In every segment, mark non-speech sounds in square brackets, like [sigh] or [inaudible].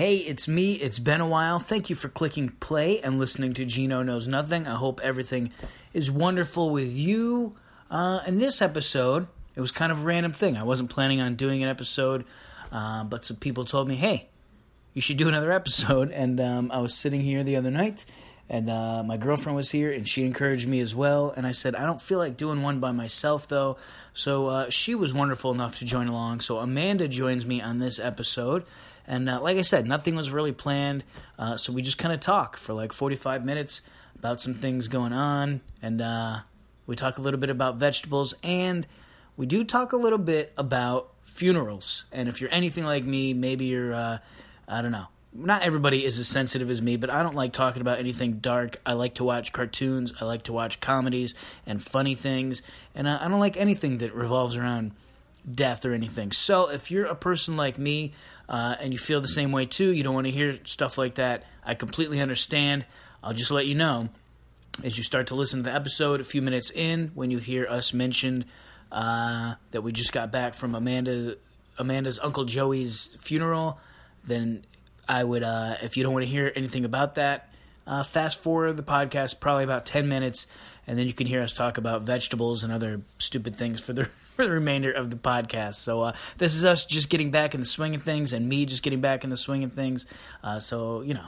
Hey, it's me. It's been a while. Thank you for clicking play and listening to Geno Knows Nothing. I hope everything is wonderful with you. Uh, in this episode, it was kind of a random thing. I wasn't planning on doing an episode, uh, but some people told me, hey, you should do another [laughs] episode. And um, I was sitting here the other night, and uh, my girlfriend was here, and she encouraged me as well. And I said, I don't feel like doing one by myself, though. So uh, she was wonderful enough to join along. So Amanda joins me on this episode. And uh, like I said, nothing was really planned. Uh, so we just kind of talk for like 45 minutes about some things going on. And uh, we talk a little bit about vegetables. And we do talk a little bit about funerals. And if you're anything like me, maybe you're, uh, I don't know. Not everybody is as sensitive as me, but I don't like talking about anything dark. I like to watch cartoons. I like to watch comedies and funny things. And I don't like anything that revolves around death or anything. So if you're a person like me uh, and you feel the same way too, you don't want to hear stuff like that, I completely understand. I'll just let you know as you start to listen to the episode a few minutes in when you hear us mention uh, that we just got back from Amanda Amanda's uncle Joey's funeral, then I would uh, if you don't want to hear anything about that, uh, fast forward the podcast probably about ten minutes, and then you can hear us talk about vegetables and other stupid things for the for the remainder of the podcast. So uh, this is us just getting back in the swing of things, and me just getting back in the swing of things. Uh, so you know,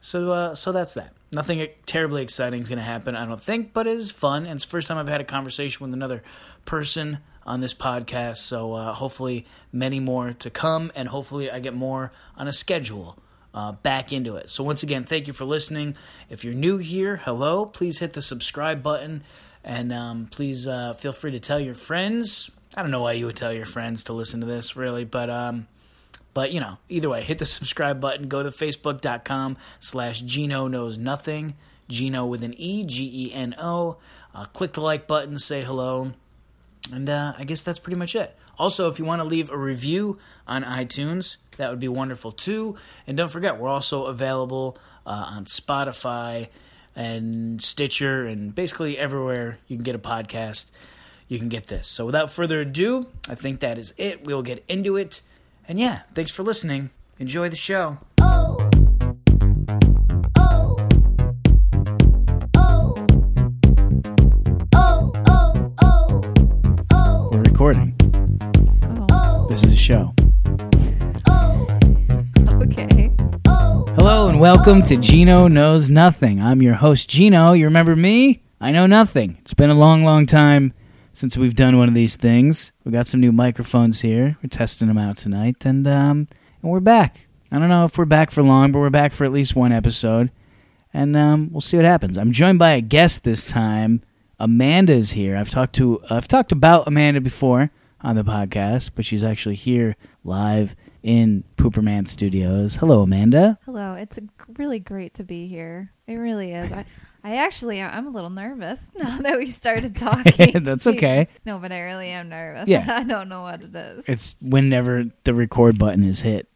so uh, so that's that. Nothing terribly exciting is going to happen, I don't think, but it is fun, and it's the first time I've had a conversation with another person on this podcast. So uh, hopefully, many more to come, and hopefully, I get more on a schedule. Uh, back into it. So, once again, thank you for listening. If you're new here, hello. Please hit the subscribe button and um, please uh, feel free to tell your friends. I don't know why you would tell your friends to listen to this, really, but um, but you know, either way, hit the subscribe button. Go to facebook.com slash Geno knows nothing. Geno with an E, G E N O. Uh, click the like button, say hello, and uh, I guess that's pretty much it. Also, if you want to leave a review on iTunes, that would be wonderful too. And don't forget, we're also available uh, on Spotify and Stitcher and basically everywhere you can get a podcast, you can get this. So without further ado, I think that is it. We'll get into it. And yeah, thanks for listening. Enjoy the show. Oh. Oh. Oh. We're recording. This is a show. Welcome to Geno Knows Nothing. I'm your host, Geno. You remember me? I know nothing. It's been a long, long time since we've done one of these things. We got some new microphones here. We're testing them out tonight, and um, and we're back. I don't know if we're back for long, but we're back for at least one episode, and um, we'll see what happens. I'm joined by a guest this time. Amanda's here. I've talked to I've talked about Amanda before on the podcast, but she's actually here live in Pooperman Studios. Hello, Amanda. Hello. It's really great to be here. It really is. I, [laughs] I actually, uh, I'm a little nervous [laughs] now that we started [laughs] talking. That's okay. no, but I really am nervous. Yeah. I don't know what it is. It's whenever the record button is hit,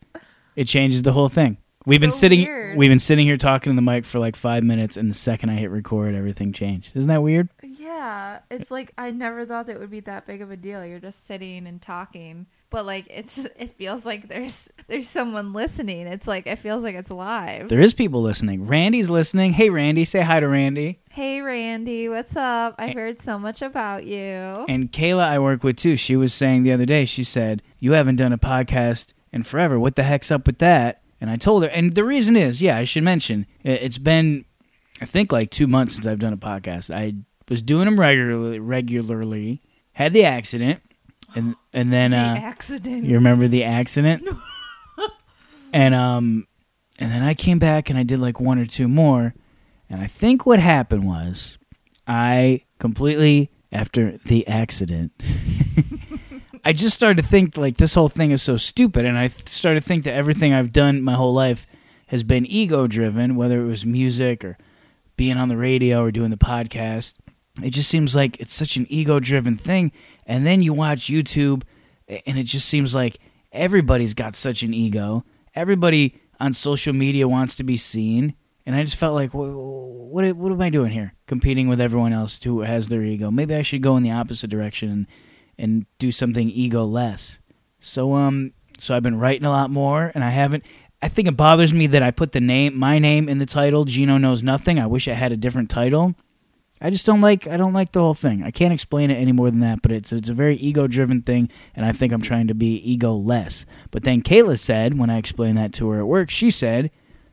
it changes the whole thing. We've so been sitting. Weird. We've been sitting here talking to the mic for like five minutes, and the second I hit record, everything changed. Isn't that weird? Yeah, it's like I never thought it would be that big of a deal. You're just sitting and talking, but like it's it feels like there's there's someone listening. It's like it feels like it's live. There is people listening. Randy's listening. Hey Randy, say hi to Randy. Hey Randy, what's up? I've heard so much about you. And Kayla I work with too. She was saying the other day, she said, "You haven't done a podcast in forever. What the heck's up with that?" And I told her, and the reason is, yeah, I should mention, it's been I think like 2 months since I've done a podcast. I was doing them regularly regularly, had the accident and and then the uh, accident. You remember the accident? [laughs] and um, and then I came back and I did like one or two more, and I think what happened was I completely after the accident. [laughs] I just started to think like this whole thing is so stupid, and I started to think that everything I've done my whole life has been ego driven, whether it was music or being on the radio or doing the podcast. It just seems like it's such an ego driven thing, and then you watch YouTube, and it just seems like everybody's got such an ego. Everybody on social media wants to be seen. And I just felt like, what, what, what am I doing here? Competing with everyone else who has their ego. Maybe I should go in the opposite direction and, and do something ego less. So, um, so I've been writing a lot more, and I haven't. I think it bothers me that I put the name, my name, in the title. Geno knows nothing. I wish I had a different title. I just don't like. I don't like the whole thing. I can't explain it any more than that. But it's it's a very ego driven thing, and I think I'm trying to be ego less. But then Kayla said when I explained that to her at work, she said,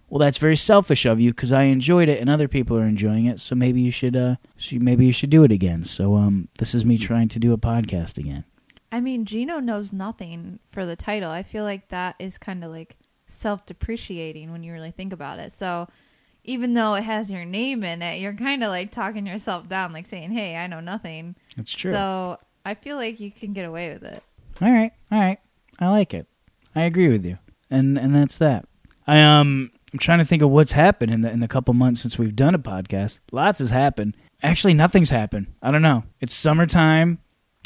"Well, that's very selfish of you because I enjoyed it and other people are enjoying it. So maybe you should uh, she, maybe you should do it again." So um, this is me trying to do a podcast again. I mean, Geno knows nothing for the title. I feel like that is kind of like self depreciating when you really think about it. So even though it has your name in it, you're kind of like talking yourself down, like saying, "Hey, I know nothing." That's true. So I feel like you can get away with it. All right, all right. I like it. I agree with you, and and that's that. I um, I'm trying to think of what's happened in the in the couple months since we've done a podcast. Lots has happened. Actually, nothing's happened. I don't know. It's summertime.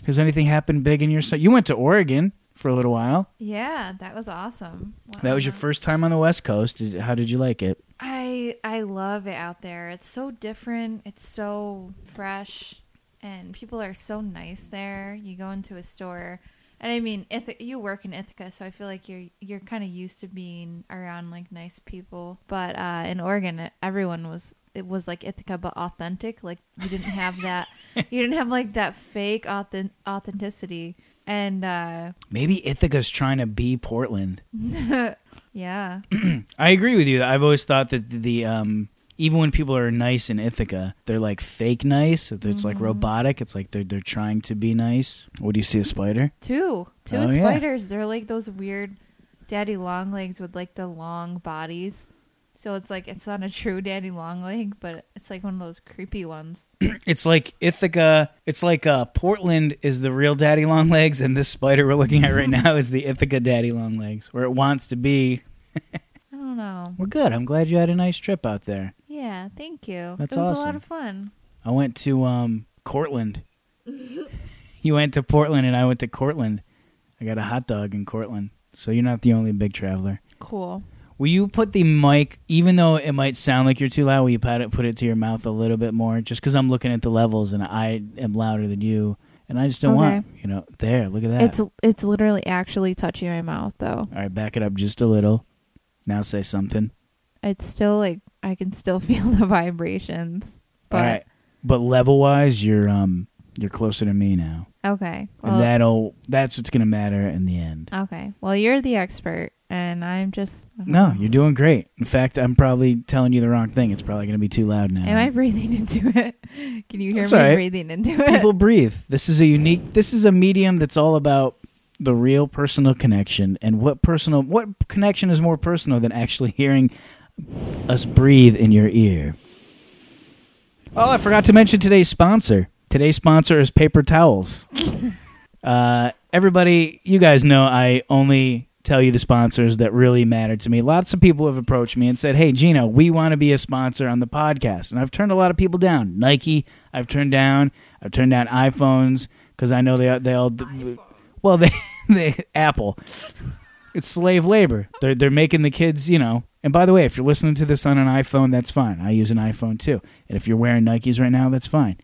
Has anything happened big in your? So you went to Oregon for a little while. Yeah, that was awesome. That was your first time on the West Coast. How did you like it? I I love it out there. It's so different. It's so fresh, and people are so nice there. You go into a store, and I mean, Ith- you work in Ithaca, so I feel like you're you're kind of used to being around like nice people. But uh, in Oregon, everyone was it was like Ithaca, but authentic. Like you didn't have that. [laughs] you didn't have like that fake authen- authenticity. And uh, Maybe Ithaca's trying to be Portland. [laughs] yeah, [clears throat] I agree with you. I've always thought that the, um even when people are nice in Ithaca, they're like fake nice. It's like Mm-hmm. robotic. It's like they're they're trying to be nice. What do you see a spider? Two. Two Oh, yeah. spiders. They're like those weird daddy long legs with like the long bodies. So it's like it's not a true daddy long leg, but it's like one of those creepy ones. [clears throat] It's like Ithaca. It's like uh, Portland is the real daddy long legs, and this spider we're looking at right [laughs] now is the Ithaca daddy long legs, where it wants to be. I don't know. [laughs] We're good. I'm glad you had a nice trip out there. Yeah, thank you. That's it was a lot of fun. I went to um Cortland. [laughs] you went to Portland, and I went to Cortland. I got a hot dog in Cortland. So you're not the only big traveler. Cool. Will you put the mic, even though it might sound like you're too loud, will you put it, put it to your mouth a little bit more? Just because I'm looking at the levels and I am louder than you, and I just don't want, you know, there, look at that. It's it's literally actually touching my mouth though. All right, back it up just a little. Now say something. It's still like I can still [laughs] feel the vibrations. But All right, but level wise, you're um you're closer to me now, okay. and that'll that's what's gonna matter in the end. okay. Well, you're the expert, and I'm just. Uh, no, know. you're doing great. In fact, I'm probably telling you the wrong thing. It's probably gonna be too loud now. Am I breathing into it? [laughs] Can you hear That's me right. breathing into it? people breathe. This is a unique. This is a medium that's all about the real personal connection. And what personal? What connection is more personal than actually hearing us breathe in your ear? Oh, I forgot to mention today's sponsor. Today's sponsor is paper towels. [laughs] uh, everybody, you guys know I only tell you the sponsors that really matter to me. Lots of people have approached me and said, "Hey, Geno, we want to be a sponsor on the podcast," and I've turned a lot of people down. Nike, I've turned down. I've turned down iPhones because I know they they all well [laughs] they they Apple. It's slave labor. They're they're making the kids, you know. And by the way, if you're listening to this on an iPhone, that's fine. I use an iPhone too. And if you're wearing Nikes right now, that's fine.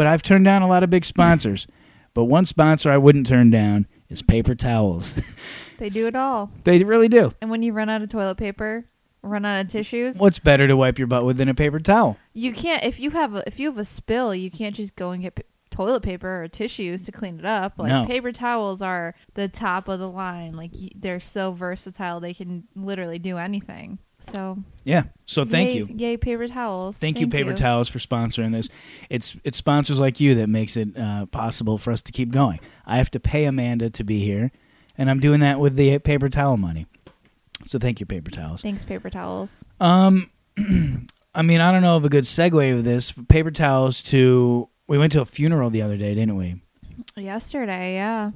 But I've turned down a lot of big sponsors. [laughs] but one sponsor I wouldn't turn down is paper towels. [laughs] They do it all. they really do. And when you run out of toilet paper, run out of tissues, What's better to wipe your butt with than a paper towel? you can't. If you have a if you have a spill, you can't just go and get p- toilet paper or tissues to clean it up. Like No. paper towels are the top of the line. Like y- they're so versatile, they can literally do anything. So Yeah. So thank yay- you. yay paper towels. Thank, you, Paper Towels, for sponsoring this. It's it's sponsors like you that makes it uh, possible for us to keep going. I have to pay Amanda to be here, and I'm doing that with the paper towel money. So thank you, Paper Towels. Thanks, paper towels. Um, [clears throat] I mean, I don't know of a good segue of this. Paper towels to we went to a funeral the other day, didn't we? Yesterday, yeah.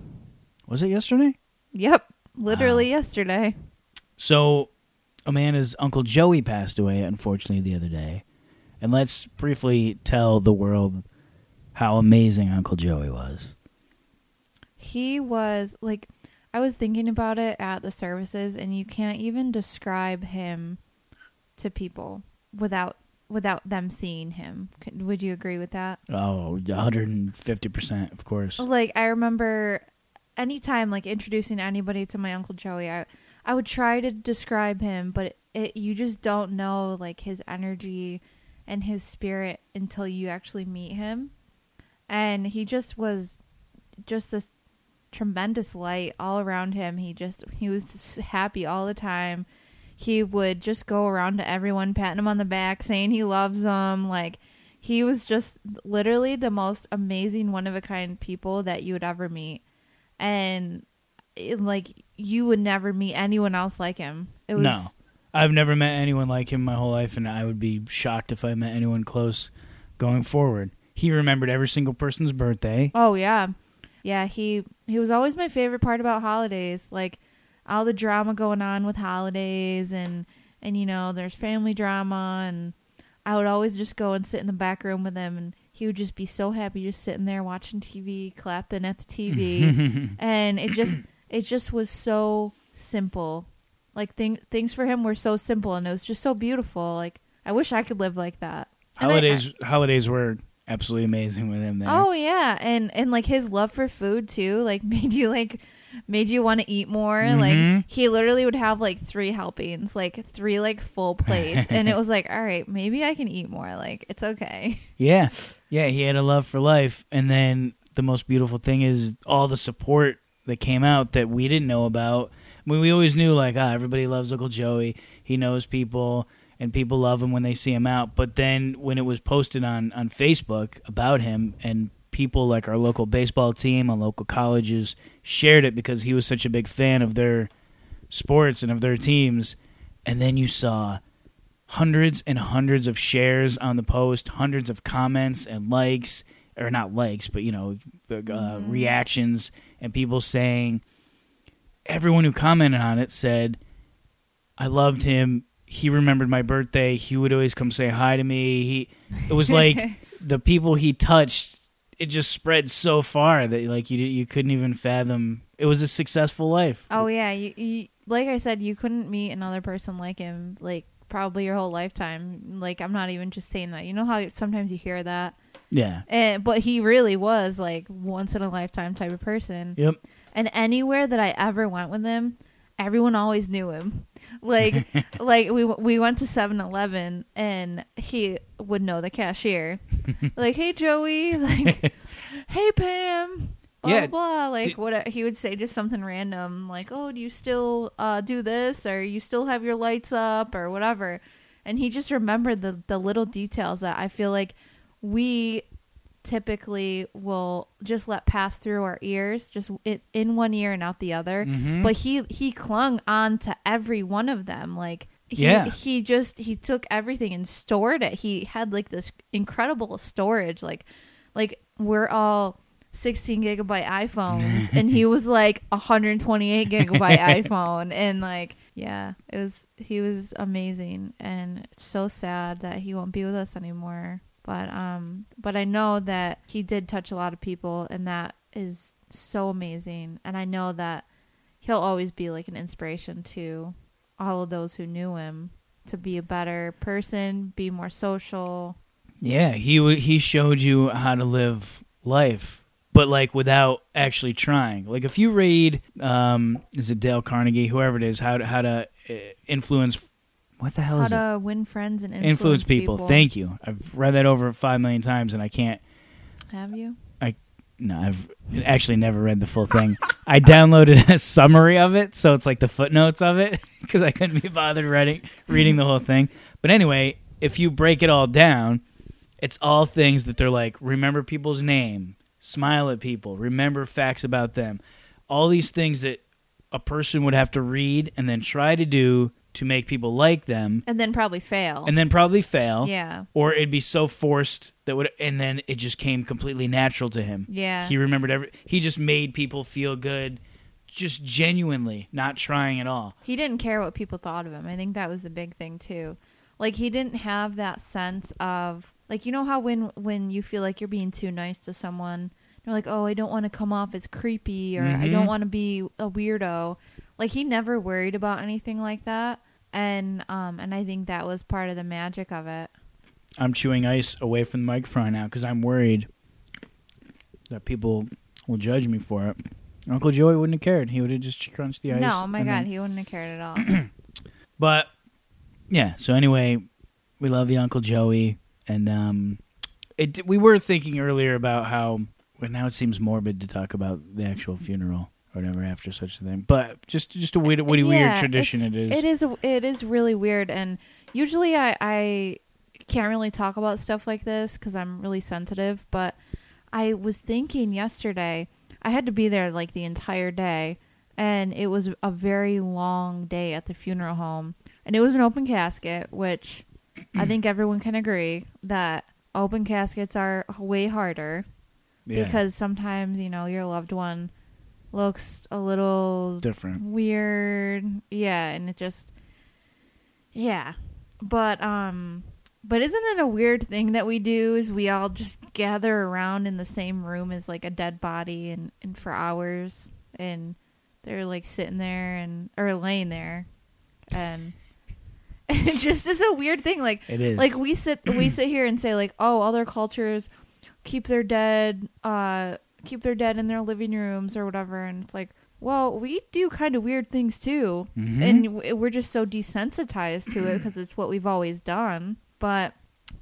Was it yesterday? Yep. Literally yesterday. So Amanda's uncle Joey passed away, unfortunately, the other day. And let's briefly tell the world how amazing Uncle Joey was. He was like I was thinking about it at the services and you can't even describe him to people without without them seeing him. Would you agree with that? Oh, 150%, of course. Like I remember anytime like introducing anybody to my uncle Joey, I I would try to describe him, but it, it you just don't know like his energy and his spirit until you actually meet him. And he just was just this tremendous light all around him. He just he was happy all the time. He would just go around to everyone patting him on the back saying he loves them like he was just literally the most amazing one of a kind people that you would ever meet. And it, like you would never meet anyone else like him. It was no, I've never met anyone like him my whole life, and I would be shocked if I met anyone close going forward. He remembered every single person's birthday. Oh yeah. Yeah, he he was always my favorite part about holidays. Like all the drama going on with holidays and and you know, there's family drama and I would always just go and sit in the back room with him and he would just be so happy just sitting there watching TV, clapping at the TV. [laughs] and it just it just was so simple. Like thing, things for him were so simple and it was just so beautiful. Like I wish I could live like that. And I- holidays holidays were absolutely amazing with him there. Oh yeah, and and like his love for food too, like [laughs] made you like made you want to eat more. Mhm. Like he literally would have like three helpings, like three like full [laughs] plates, and it was like, all right, maybe I can eat more. Like it's okay. [laughs] Yeah. Yeah, he had a love for life. And then the most beautiful thing is all the support that came out that we didn't know about. I mean, we always knew, like, ah, everybody loves Uncle Joey. He knows people, and people love him when they see him out. But then when it was posted on, on Facebook about him, and people like our local baseball team and local colleges shared it because he was such a big fan of their sports and of their teams. And then you saw hundreds and hundreds of shares on the post, hundreds of comments and likes, or not likes, but you know, uh, reactions, and people saying, everyone who commented on it said, I loved him. He remembered my birthday. He would always come say hi to me. He, it was like [laughs] the people he touched. It just spread so far that like you you couldn't even fathom. It was a successful life. Oh yeah, you, you like I said, you couldn't meet another person like him. Like probably your whole lifetime. Like I'm not even just saying that. You know how sometimes you hear that, Yeah. and but he really was like once in a lifetime type of person. Yep. And anywhere that I ever went with him, everyone always knew him. [laughs] Like [laughs] like we we went to 7-Eleven and he would know the cashier. [laughs] like, "Hey Joey," like, "Hey Pam." Blah Yeah. blah. Like Did- what he would say just something random like, "Oh, do you still uh do this or you still have your lights up or whatever." And he just remembered the the little details that I feel like we typically will just let pass through our ears, just in, one ear and out the other. Mhm. But he he clung on to every one of them. Like he Yeah. he just he took everything and stored it. He had like this incredible storage. Like like we're all 16 gigabyte iPhones, and he [laughs] was like 128 gigabyte [laughs] iPhone, and like yeah, it was he was amazing, and so sad that he won't be with us anymore. But um, but I know that he did touch a lot of people, and that is so amazing. And I know that he'll always be like an inspiration to all of those who knew him to be a better person, be more social. Yeah, he w- he showed you how to live life, but like without actually trying. Like if you read, um, is it Dale Carnegie, whoever it is, how to how to uh, influence. What the hell How is it? How to win friends and influence, Influence people. Thank you. I've read that over five million times, and I can't. Have you? I no, I've actually never read the full thing. I downloaded a summary of it, so it's like the footnotes of it [laughs] because I couldn't be bothered reading reading the whole thing. But anyway, if you break it all down, it's all things that they're like remember people's name, smile at people, remember facts about them. All these things that a person would have to read and then try to do to make people like them And then probably fail. and then probably fail yeah. or it'd be so forced that would and then it just came completely natural to him. Yeah. He remembered every. He just made people feel good, just genuinely, not trying at all. he didn't care what people thought of him. I think that was the big thing too. Like he didn't have that sense of like you know how when when you feel like you're being too nice to someone, you're like, "Oh, I don't want to come off as creepy or I Mhm. don't want to be a weirdo." Like he never worried about anything like that. And um and I think that was part of the magic of it. I'm chewing ice away from the microphone now because I'm worried that people will judge me for it. Uncle Joey wouldn't have cared. He would have just crunched the ice. No, oh my god, then- he wouldn't have cared at all. [clears throat] But yeah, so anyway, we love the Uncle Joey, and um, it. We were thinking earlier about how well, now it seems morbid to talk about the actual funeral or whatever after such a thing, but just just a weird, weird, weird tradition it is. It is. a- It is really weird, and usually I, I can't really talk about stuff like this because I'm really sensitive. But I was thinking yesterday, I had to be there like the entire day, and it was a very long day at the funeral home, and it was an open casket, which I think [clears throat] everyone can agree that open caskets are way harder Yeah, because sometimes you know your loved one looks a little different. weird. Yeah and it just yeah. But um but isn't it a weird thing that we do is we all just gather around in the same room as like a dead body and, and for hours and they're like sitting there and or laying there and [laughs] it just is a weird thing like It is. like we sit we sit here and say like oh other cultures keep their dead uh keep their dead in their living rooms or whatever and it's like well we do kind of weird things too Mhm. and we're just so desensitized to it because it's what we've always done but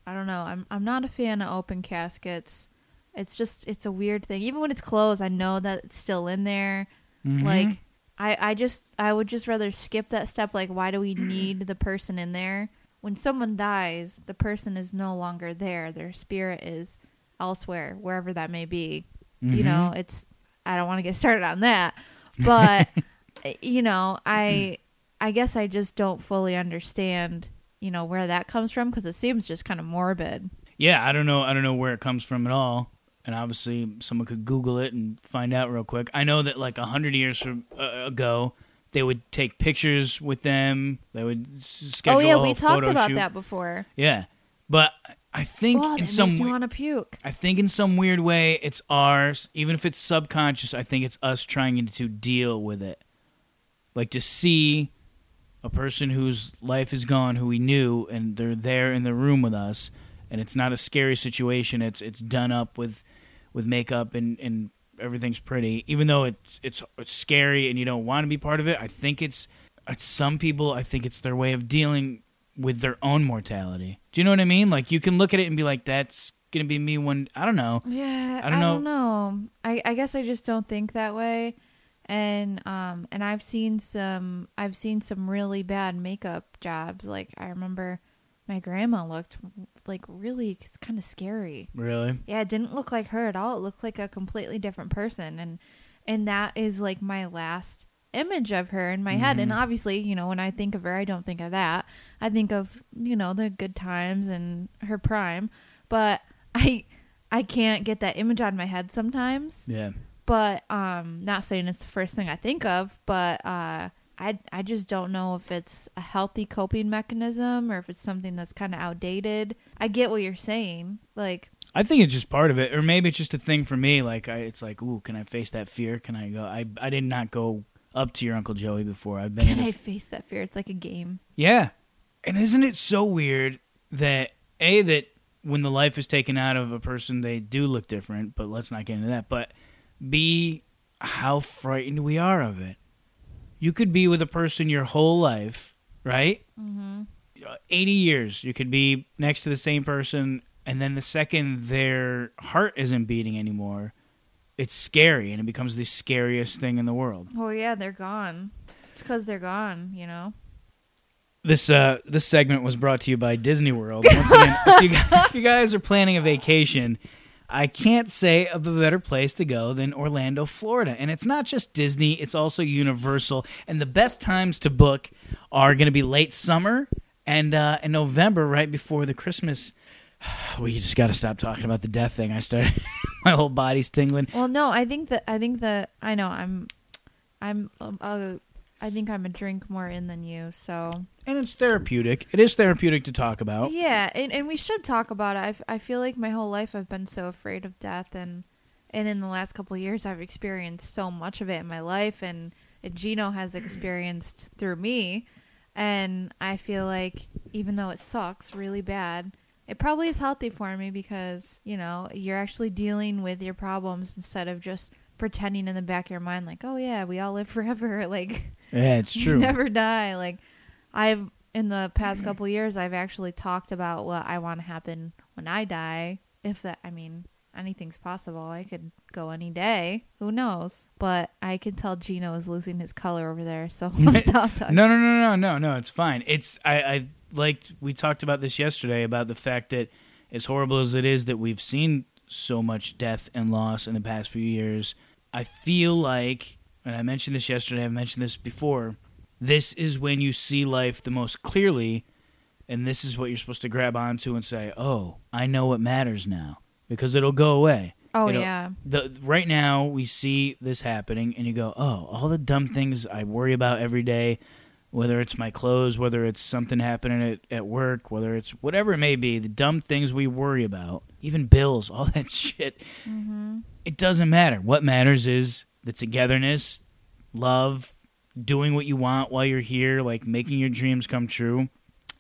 i don't know i'm i'm not a fan of open caskets it's just it's a weird thing even when it's closed i know that it's still in there Mhm. like I, I just I would just rather skip that step like why do we need the person in there? When someone dies, the person is no longer there. Their spirit is elsewhere, wherever that may be. You Mhm. know, it's I don't want to get started on that. But [laughs] you know, I I guess I just don't fully understand, you know, where that comes from because it seems just kind of morbid. Yeah, I don't know. I don't know where it comes from at all. And obviously, someone could Google it and find out real quick. I know that like a hundred years from, uh, ago, they would take pictures with them. They would schedule. oh yeah, we talked about shoot. that before. Yeah, but I think Oh, in some makes want to puke. I think in some weird way it's ours, even if it's subconscious. I think it's us trying to deal with it, like to see a person whose life is gone, who we knew, and they're there in the room with us, and it's not a scary situation. It's it's done up with with makeup and and everything's pretty, even though it's it's it's scary and you don't want to be part of it. I think it's it's some people. I think it's their way of dealing with their own mortality. Do you know what I mean? Like you can look at it and be like, "That's gonna be me when I don't know. Yeah, I I don't don't, know. know. I I guess I just don't think that way. And um and I've seen some I've seen some really bad makeup jobs. Like I remember my grandma looked like really it's kind of scary. Really? Yeah, it didn't look like her at all. It looked like a completely different person and and that is like my last image of her in my head. And Mhm. obviously, you know, when I think of her, I don't think of that. I think of, you know, the good times and her prime. But [laughs] I I can't get that image out of my head sometimes. Yeah. But um not saying it's the first thing I think of, but uh I I just don't know if it's a healthy coping mechanism or if it's something that's kind of outdated. I get what you're saying. Like I think it's just part of it, or maybe it's just a thing for me. Like I, it's like, ooh, can I face that fear? Can I go? I I did not go up to your uncle Joey before. I've been. can I face that fear? It's like a game. Yeah. And isn't it so weird that A that when the life is taken out of a person they do look different, but let's not get into that. But B how frightened we are of it. You could be with a person your whole life, right? Mhm. 80 years you could be next to the same person and then the second their heart isn't beating anymore, it's scary and it becomes the scariest thing in the world. Oh yeah, they're gone. It's because they're gone. You know. This uh this segment was brought to you by Disney World. Once again, if you, guys, if you guys are planning a vacation, I can't say of a better place to go than Orlando, Florida. And it's not just Disney; it's also Universal. And the best times to book are going to be late summer and uh, in November, right before the Christmas. [sighs] We just got to stop talking about the death thing. I started, [laughs] my whole body's tingling. Well, no, I think that I think that I know I'm, I'm, uh, I think I'm a drink more in than you. So And it's therapeutic. It is therapeutic to talk about. yeah, and, and we should talk about it. I I feel like my whole life I've been so afraid of death, and and in the last couple of years I've experienced so much of it in my life, and, and Geno has experienced through me, and I feel like even though it sucks really bad. It probably is healthy for me because, you know, you're actually dealing with your problems instead of just pretending in the back of your mind like, oh yeah, we all live [laughs] forever. Like Yeah, it's you true. never die. Like I've in the past couple years, I've actually talked about what I want to happen when I die. If that, I mean, anything's possible. I could go any day. Who knows? But I can tell Geno is losing his color over there, so we'll stop talking. No, no, no, no, no, no. It's fine. It's I, I like we talked about this yesterday about the fact that as horrible as it is that we've seen so much death and loss in the past few years, I feel like, and I mentioned this yesterday. I've mentioned this before. This is when you see life the most clearly, and this is what you're supposed to grab onto and say, "Oh, I know what matters now," because it'll go away Oh know, yeah. the right now we see this happening and you go oh all the dumb things i worry about every day whether it's my clothes whether it's something happening at, at work whether it's whatever it may be the dumb things we worry about even bills [laughs] all that shit hmm it doesn't matter. What matters is the togetherness love doing what you want while you're here like making your dreams come true.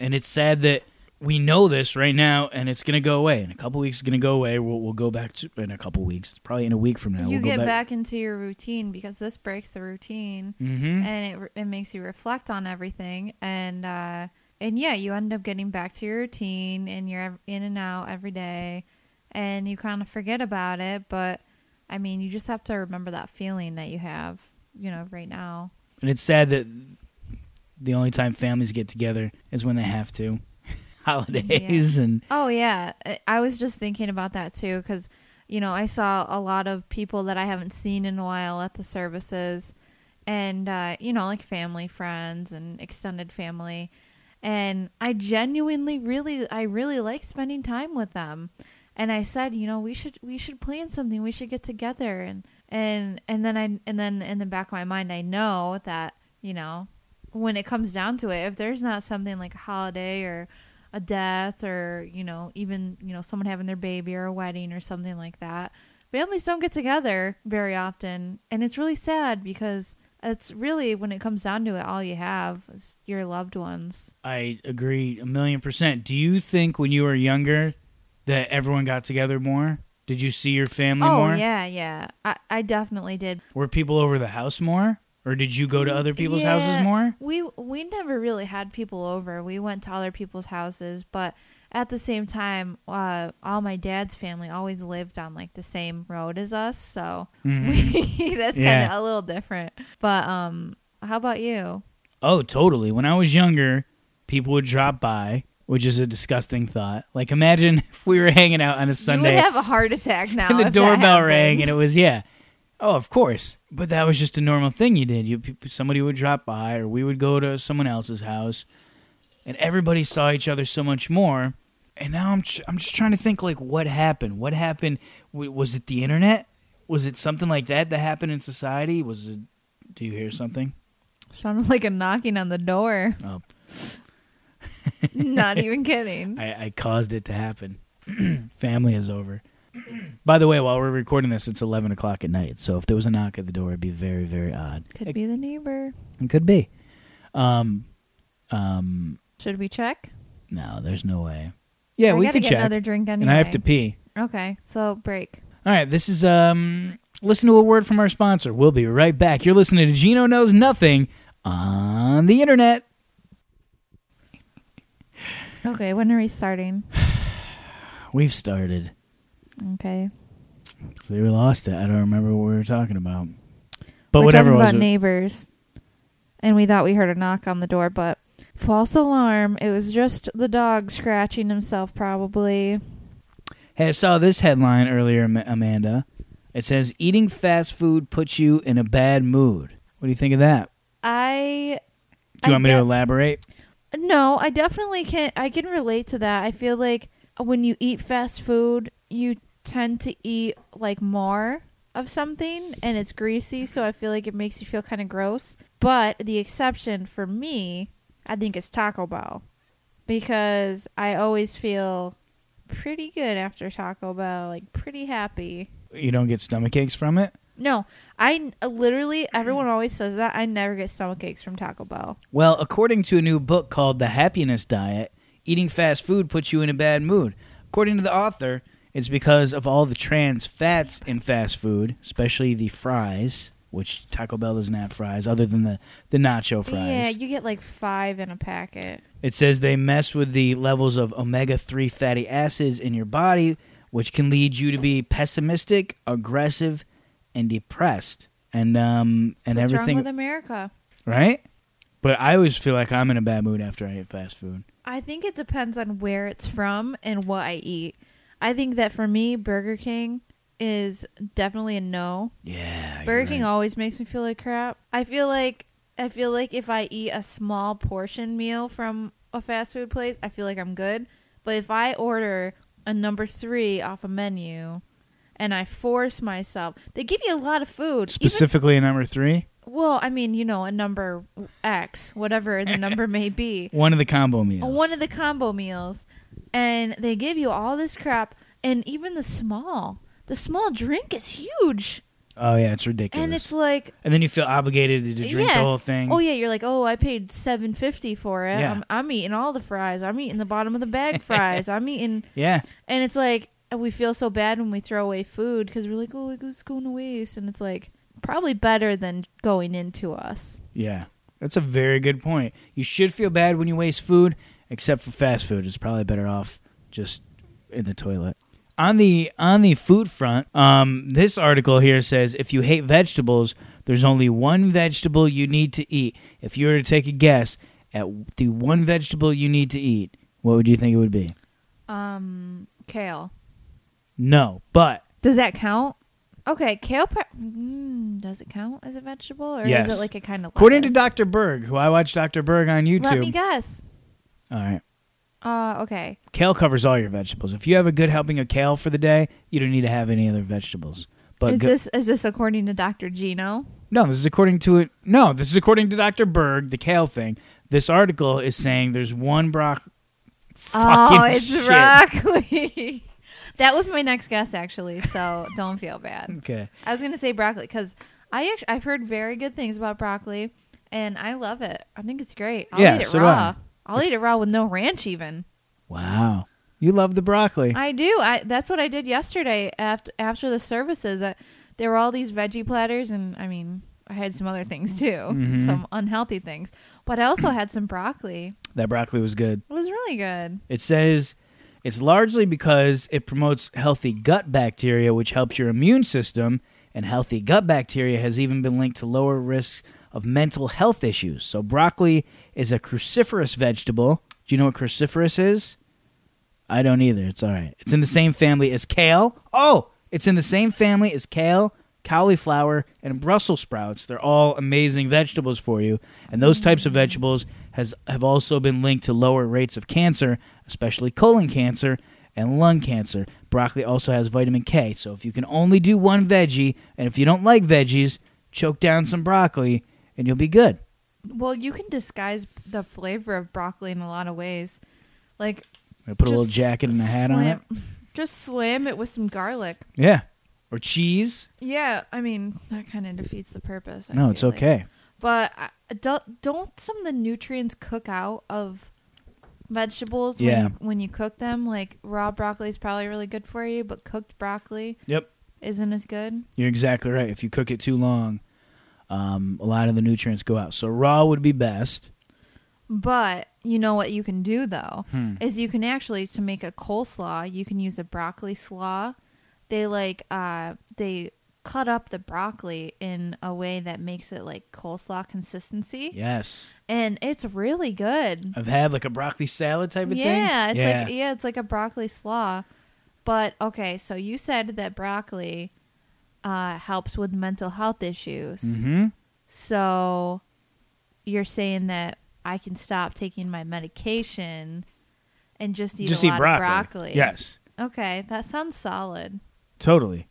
And it's sad that we know this right now and it's going to go away. In a couple weeks it's going to go away. We'll, we'll go back to in a couple weeks probably in a week from now you we'll get go back. into your routine because this breaks the routine hmm and it it makes you reflect on everything and uh and yeah you end up getting back to your routine and you're in and out every day and you kind of forget about it but i mean you just have to remember that feeling that you have you know right now. And it's sad that the only time families get together is when they have to [laughs] holidays and oh yeah. I- i was just thinking about that too because you know i saw a lot of people that i haven't seen in a while at the services and uh, you know like family friends and extended family. And i genuinely really i really like spending time with them. And i said you know we should we should plan something. We should get together. And and and then i and then in the back of my mind i know that you know when it comes down to it if there's not something like a holiday or a death or you know even you know someone having their baby or a wedding or something like that. Families don't get together very often and it's really sad because it's really when it comes down to it all you have is your loved ones. I agree a million percent. Do you think when you were younger that everyone got together more? Did you see your family oh more? yeah yeah. I, I definitely did. Were people over the house more or did you go to other people's Yeah, houses more we we never really had people over we went to other people's houses but at the same time uh, all my dad's family always lived on like the same road as us so Mhm. we, [laughs] that's kind of a little different but um how about you Oh, totally. When I was younger, people would drop by, which is a disgusting thought. Like, imagine [laughs] if we were hanging out on a Sunday. you would have a heart attack [laughs] now and the doorbell rang, and it was yeah. Oh, of course. But that was just a normal thing you did. You somebody would drop by, or we would go to someone else's house, and everybody saw each other so much more. And now I'm tr- I'm just trying to think like what happened. What happened? W- was it the internet? Was it something like that that happened in society? Was it? Do you hear something? sounded like a knocking on the door Oh, [laughs] not [laughs] even kidding I, I caused it to happen. [clears throat] Family is over. [clears throat] By the way, while we're recording this, it's 11 o'clock at night. So if there was a knock at the door, it'd be very, very odd. could It, be the neighbor it could be. Um, um, should we check no, there's no way. Yeah, I we could get check. another drink anyway And I have to pee. okay so break All right, this is um. Listen to a word from our sponsor. We'll be right back. You're listening to Geno Knows Nothing on the internet. okay when are we starting [sighs] We've started. Okay So we lost it. I don't remember what we were talking about. But We're whatever it talking was. about neighbors, and we thought we heard a knock on the door, but false alarm. It was just the dog scratching himself, probably. Hey, I saw this headline earlier, Am- Amanda. It says eating fast food puts you in a bad mood. What do you think of that? I Do you I want me to elaborate? no, I definitely can't. I can relate to that. I feel like when you eat fast food, you tend to eat like more of something, and it's greasy, so I feel like it makes you feel kind of gross. But the exception for me, I think, is Taco Bell because I always feel pretty good after Taco Bell, like pretty happy. You don't get stomach aches from it? No, I literally everyone always says that. I never get stomach aches from Taco Bell. Well, according to a new book called The Happiness Diet, eating fast food puts you in a bad mood. According to the author, It's because of all the trans fats in fast food, especially the fries, which Taco Bell doesn't have fries other than the, the nacho fries. Yeah, you get like five in a packet. It says they mess with the levels of omega 3 fatty acids in your body, which can lead you to be pessimistic, aggressive, and depressed. And um and What's everything wrong with America? right? But I always feel like I'm in a bad mood after I eat fast food. I think it depends on where it's from and what I eat. I think that for me, Burger King is definitely a no. Yeah. Burger King right. always makes me feel like crap. I feel like I feel like if I eat a small portion meal from a fast food place, I feel like I'm good. But if I order a number three off a menu and I force myself, they give you a lot of food. Even- a number 3, well, I mean, you know, a number X, whatever the number [laughs] may be. one of the combo meals. one of the combo meals and they give you all this crap and even the small the small drink is huge Oh yeah, it's ridiculous. and it's like and then you feel obligated to drink Yeah. the whole thing. oh yeah you're like oh i paid 750 for it Yeah. I'm, I'm eating all the fries i'm eating the bottom of the bag [laughs] fries i'm eating Yeah. and it's like we feel so bad when we throw away food because we're like oh like, it's going to waste and it's like probably better than going into us Yeah. That's a very good point. You should feel bad when you waste food, except for fast food. It's probably better off just in the toilet. On the on the food front, um, this article here says if you hate vegetables, there's only one vegetable you need to eat. If you were to take a guess at the one vegetable you need to eat, what would you think it would be? um kale No, but Does that count? Okay, kale. Pre- mm, does it count as a vegetable, or Yes. is it like a kind of? according to? Dr. Berg, who I watch Dr. Berg on YouTube, Let me guess. All right, Uh, okay. kale covers all your vegetables. If you have a good helping of kale for the day, you don't need to have any other vegetables. But is go- this is this according to Dr. Geno? no, this is according to it. No, this is according to Dr. Berg, the kale thing. This article is saying there's one broc. oh, it's shit. broccoli. [laughs] that was my next guess, actually. So [laughs] don't feel bad. Okay. I was gonna say broccoli because I actually I've heard very good things about broccoli, and I love it. I think it's great. I'll Yeah, eat it so raw. I'll eat it raw with no ranch even. Wow. You love the broccoli. I do. I that's what I did yesterday after after the services. Uh, there were all these veggie platters, and I mean, I had some other things too, Mhm. some unhealthy things. But I also had some broccoli. that broccoli was good. It was really good. It says it's largely because it promotes healthy gut bacteria, which helps your immune system, and healthy gut bacteria has even been linked to lower risks of mental health issues. So, broccoli is a cruciferous vegetable. Do you know what cruciferous is? I don't either. It's all right. It's in the same family as kale. Oh, it's in the same family as kale, cauliflower, and Brussels sprouts. They're all amazing vegetables for you. And those types of vegetables has have also been linked to lower rates of cancer, especially colon cancer and lung cancer. Broccoli also has vitamin K. So if you can only do one veggie, and if you don't like veggies, choke down some broccoli and you'll be good. Well, you can disguise the flavor of broccoli in a lot of ways. Like I put a little jacket and a hat on it. [laughs] Just slam it with some garlic. Yeah. Or cheese. Yeah, I mean that kind of defeats the purpose. I No, it's like. okay. But I- don't don't some of the nutrients cook out of vegetables Yeah. when you, when you cook them? Like raw broccoli is probably really good for you, but cooked broccoli Yep. isn't as good. You're exactly right. If you cook it too long, um, a lot of the nutrients go out. So raw would be best. But you know what you can do though Hmm. is you can actually to make a coleslaw you can use a broccoli slaw. They like uh they cut up the broccoli in a way that makes it like coleslaw consistency, Yes. and it's really good. I've had like a broccoli salad type of thing. Yeah, it's yeah. like yeah, it's like a broccoli slaw. But okay, so you said that broccoli uh, helps with mental health issues. mm-hmm. So you're saying that I can stop taking my medication and just eat Just a eat lot broccoli. of broccoli. Yes. Okay, that sounds solid. Totally.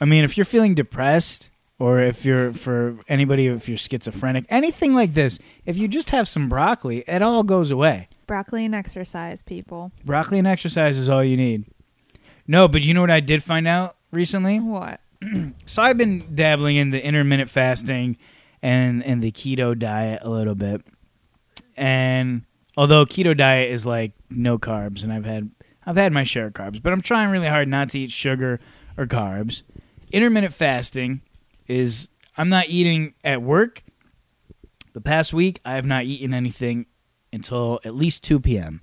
I mean, if you're feeling depressed, or if you're for anybody, if you're schizophrenic, anything like this, if you just have some broccoli, it all goes away. Broccoli and exercise, people. Broccoli and exercise is all you need. No, but you know what I did find out recently? What? [clears throat] So I've been dabbling in the intermittent fasting and and the keto diet a little bit. And although keto diet is like no carbs and I've had I've had my share of carbs, but I'm trying really hard not to eat sugar or carbs. Intermittent fasting is I'm not eating at work. The past week, I have not eaten anything until at least 2 p.m.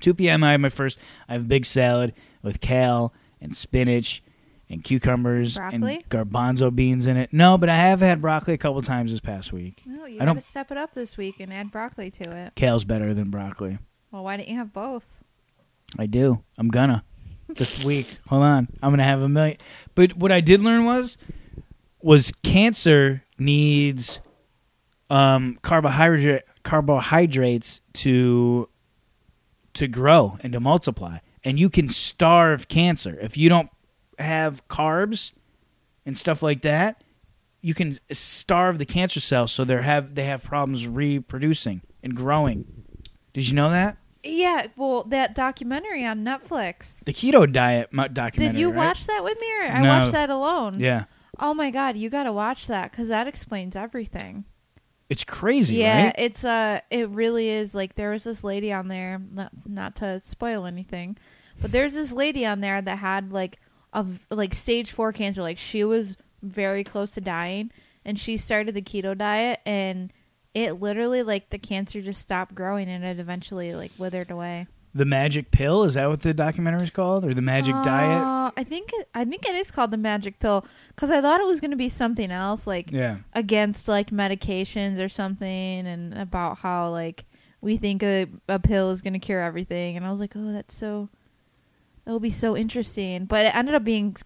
2 p.m. I have my first. I have a big salad with kale and spinach and cucumbers Broccoli? and garbanzo beans in it. No, but I have had broccoli a couple times this past week. No, you I got don't- to step it up this week and add broccoli to it. Kale's better than broccoli. Well, why didn't you have both? I do. I'm gonna this week. Hold on. I'm gonna have a million. But what I did learn was was cancer needs um, carbohydrate carbohydrates to to grow and to multiply. And you can starve cancer if you don't have carbs and stuff like that. You can starve the cancer cells so they have they have problems reproducing and growing. Did you know that? Yeah, well, that documentary on Netflix. The keto diet mo- documentary. Did you right? watch that with me, or I No. watched that alone? Yeah, Oh my god, you got to watch that because that explains everything. it's crazy, yeah, right? it's uh, it really is. Like there was this lady on there, not, not to spoil anything, but there's this lady on there that had like v- like stage four cancer. Like she was very close to dying, and she started the keto diet, and it literally like the cancer just stopped growing, and it eventually like withered away. The magic pill is that what the documentary is called, or the magic diet? Uh, I think I think it is called the magic pill because I thought it was going to be something else, like Yeah, against like medications or something, and about how like we think a, a pill is going to cure everything, and I was like, oh, that's so. It'll be so interesting, but it ended up being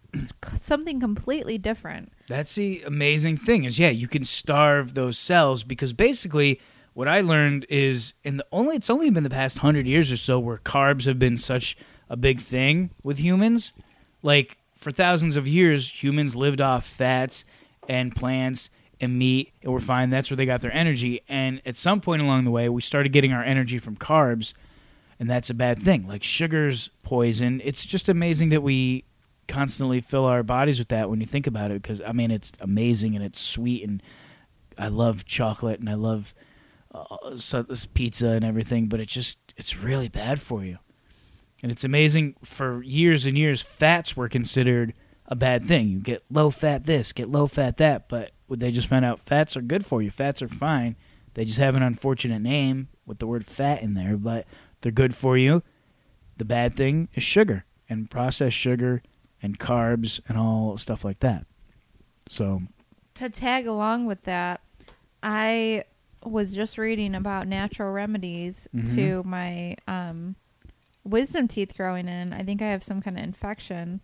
something completely different. that's the amazing thing. Is yeah, you can starve those cells because basically what I learned is in the only it's only been the past hundred years or so where carbs have been such a big thing with humans. Like for thousands of years, humans lived off fats and plants and meat, and we're fine. That's where they got their energy. And at some point along the way, we started getting our energy from carbs, and that's a bad thing. Like sugar's poison. It's just amazing that we constantly fill our bodies with that when you think about it. Because I mean, it's amazing and it's sweet, and I love chocolate and I love uh, pizza and everything, but it's just it's really bad for you. And it's amazing for years and years, fats were considered a bad thing. You get low fat this, get low fat that, but they just found out fats are good for you. Fats are fine. They just have an unfortunate name with the word fat in there, but they're good for you. The bad thing is sugar and processed sugar and carbs and all stuff like that. So, To tag along with that, I was just reading about natural remedies Mhm. to my um, wisdom teeth growing in. I think I have some kind of infection,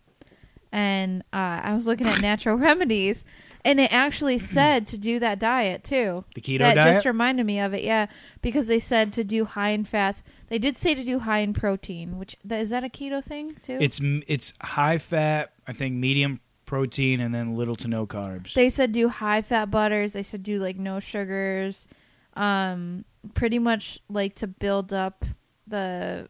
and uh, I was looking at natural [laughs] remedies, and it actually [clears throat] said to do that diet too. the keto that diet. just reminded me of it, yeah, because they said to do high in fats. They did say to do high in protein, which is that a keto thing too? It's it's high fat, I think medium protein, and then little to no carbs. They said do high fat butters. They said do like no sugars. Um, pretty much like to build up the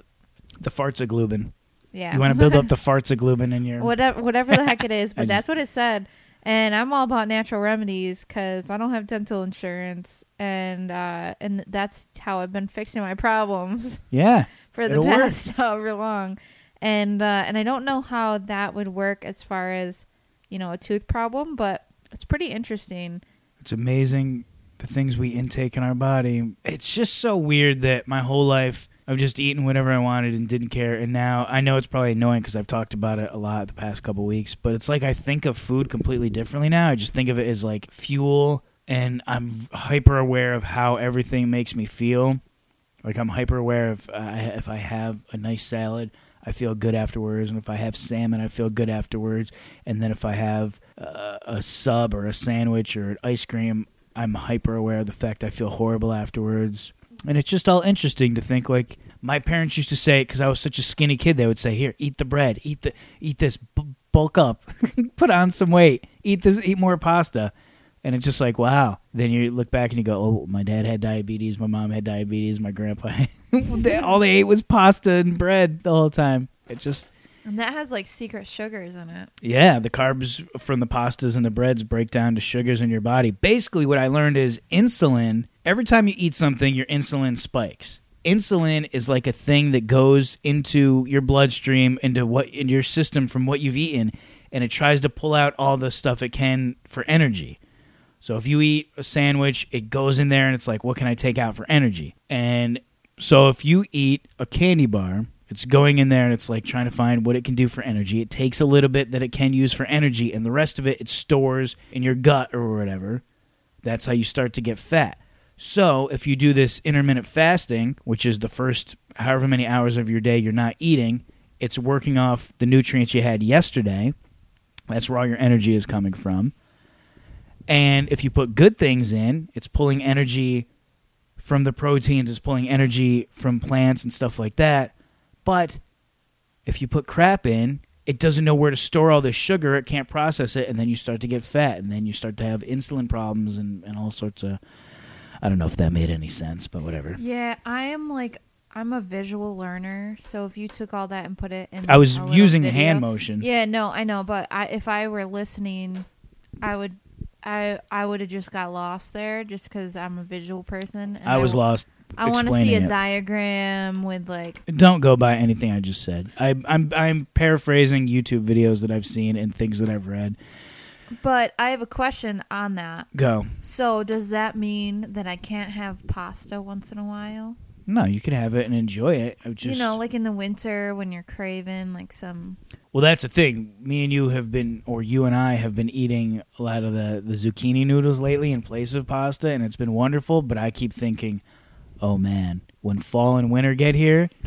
the farts of gluten. yeah. You want to build up [laughs] the farts of gluten in your. whatever whatever the heck it is, [laughs] but that's just- what it said. And I'm all about natural remedies because I don't have dental insurance, and uh, and that's how I've been fixing my problems [laughs] Yeah, for the It'll work. past [laughs] however long. And uh, and I don't know how that would work as far as you know a tooth problem, but it's pretty interesting. it's amazing the things we intake in our body. It's just so weird that my whole life I've just eaten whatever I wanted and didn't care, and now I know it's probably annoying because I've talked about it a lot the past couple weeks. But it's like I think of food completely differently now. I just think of it as like fuel, and I'm hyper aware of how everything makes me feel. Like I'm hyper aware of uh, if I have a nice salad, I feel good afterwards, and if I have salmon, I feel good afterwards. And then if I have uh, a sub or a sandwich or ice cream, I'm hyper aware of the fact I feel horrible afterwards. And it's just all interesting to think like my parents used to say because I was such a skinny kid. They would say, "Here, eat the bread, eat the eat this, b- bulk up, [laughs] put on some weight, eat this, eat more pasta." And it's just like, wow. Then you look back and you go, oh, my dad had diabetes, my mom had diabetes, my grandpa. [laughs] They, all they ate was pasta and bread the whole time. It just, And that has like secret sugars in it. yeah, the carbs from the pastas and the breads break down to sugars in your body. Basically, what I learned is insulin. Every time you eat something, your insulin spikes. Insulin is like a thing that goes into your bloodstream, into what in your system from what you've eaten, and it tries to pull out all the stuff it can for energy. So if you eat a sandwich, it goes in there and it's like, what can I take out for energy? And so if you eat a candy bar, it's going in there and it's like trying to find what it can do for energy. It takes a little bit that it can use for energy, and the rest of it it stores in your gut or whatever. That's how you start to get fat. So if you do this intermittent fasting, which is the first however many hours of your day you're not eating, it's working off the nutrients you had yesterday. That's where all your energy is coming from. And if you put good things in, it's pulling energy from the proteins, it's pulling energy from plants and stuff like that. But if you put crap in, it doesn't know where to store all this sugar, it can't process it, and then you start to get fat, and then you start to have insulin problems and, and all sorts of. I don't know if that made any sense, but whatever. Yeah, I am like I'm a visual learner, so if you took all that and put it in, I was using video- hand motion. Yeah, no, I know, but I, if I were listening, I would, I I would have just got lost there, just because I'm a visual person. And I was w- lost. I want to see a it. diagram with like, Don't go by anything I just said. I, I'm I'm paraphrasing YouTube videos that I've seen and things that I've read. But I have a question on that. Go. So does that mean that I can't have pasta once in a while? No, you can have it and enjoy it. I just, you know, like in the winter when you're craving like some. Well, that's the thing. Me and you have been, or you and I have been eating a lot of the, the zucchini noodles lately in place of pasta, and it's been wonderful. But I keep thinking, oh man, when fall and winter get here, [laughs]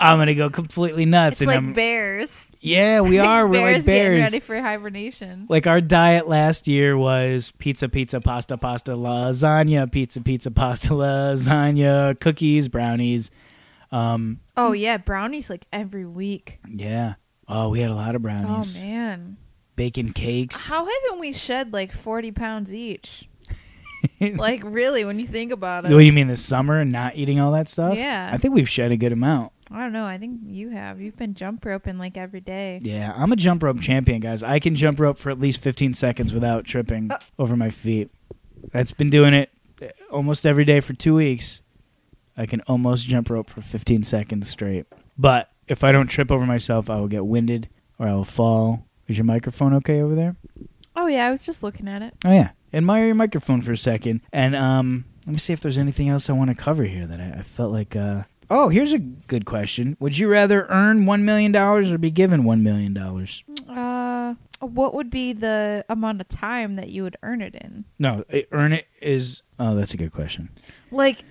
I'm gonna go completely nuts. It's and like I'm, bears. Yeah, we [laughs] are. We're like bears getting ready for hibernation. Like our diet last year was pizza, pizza, pasta, pasta, lasagna, pizza, pizza, pasta, [laughs] lasagna, cookies, brownies. Um, Oh yeah, brownies like every week. yeah. Oh, we had a lot of brownies. Oh man, Bacon cakes. how haven't we shed like forty pounds each? [laughs] like really, when you think about it. What do you mean this summer and not eating all that stuff? Yeah. I think we've shed a good amount. I don't know. I think you have. You've been jump roping like every day. Yeah, I'm a jump rope champion, guys. I can jump rope for at least 15 seconds without tripping Uh. over my feet. That's been doing it uh, almost every day for two weeks. I can almost jump rope for 15 seconds straight. But if I don't trip over myself, I will get winded or I will fall. Is your microphone okay over there? Oh yeah, I was just looking at it. Oh yeah, admire your microphone for a second, and um, let me see if there's anything else I want to cover here that I, I felt like. Uh... Oh, here's a good question: Would you rather earn one million dollars or be given one million dollars? Uh, what would be the amount of time that you would earn it in? No, it, earn it is. Oh, that's a good question. Like,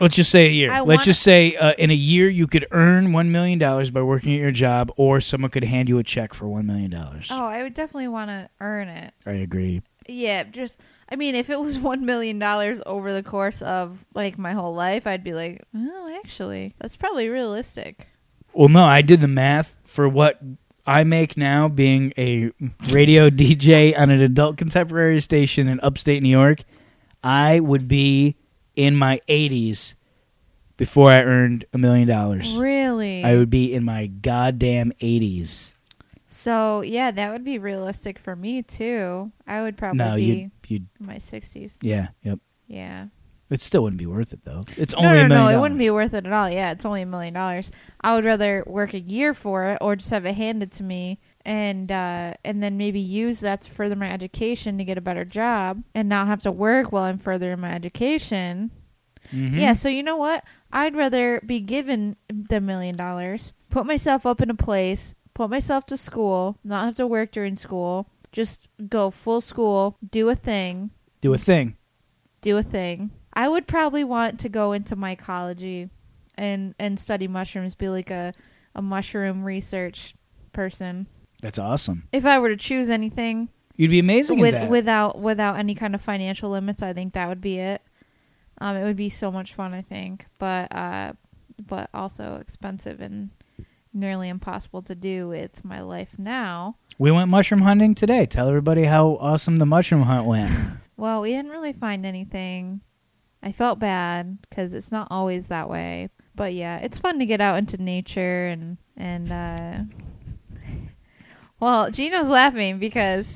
Let's just say a year. I Let's wanna- just say uh, in a year you could earn one million dollars by working at your job, or someone could hand you a check for one million dollars. oh, I would definitely want to earn it. I agree. Yeah, just I mean, if it was [laughs] one million dollars over the course of like my whole life, I'd be like, oh, actually, that's probably realistic. Well, no, I did the math for what I make now, being a radio [laughs] DJ on an adult contemporary station in upstate New York. I would be in my 80s before I earned a million dollars. Really? I would be in my goddamn 80s. So yeah, that would be realistic for me too. I would probably No, be you, you, in my sixties. yeah, yep. Yeah. It still wouldn't be worth it though. It's only no, a no, million. it wouldn't be worth it at all. Yeah, it's only a million dollars. I would rather work a year for it, or just have it handed to me, and uh, and then maybe use that to further my education to get a better job, and not have to work while I'm furthering my education. Mhm. Yeah, so you know what? I'd rather be given the million dollars, put myself up in a place, put myself to school, not have to work during school, just go full school, do a thing, Do a thing. do a thing. I would probably want to go into mycology and and study mushrooms, be like a a mushroom research person. That's awesome. If I were to choose anything You'd be amazing with that. without without any kind of financial limits, I think that would be it. Um, it would be so much fun, I think, but uh, but also expensive and nearly impossible to do with my life now. we went mushroom hunting today. Tell everybody how awesome the mushroom hunt went. [laughs] [laughs] Well, we didn't really find anything. I felt bad because it's not always that way. But yeah, it's fun to get out into nature and and uh, [laughs] Well, Geno's laughing because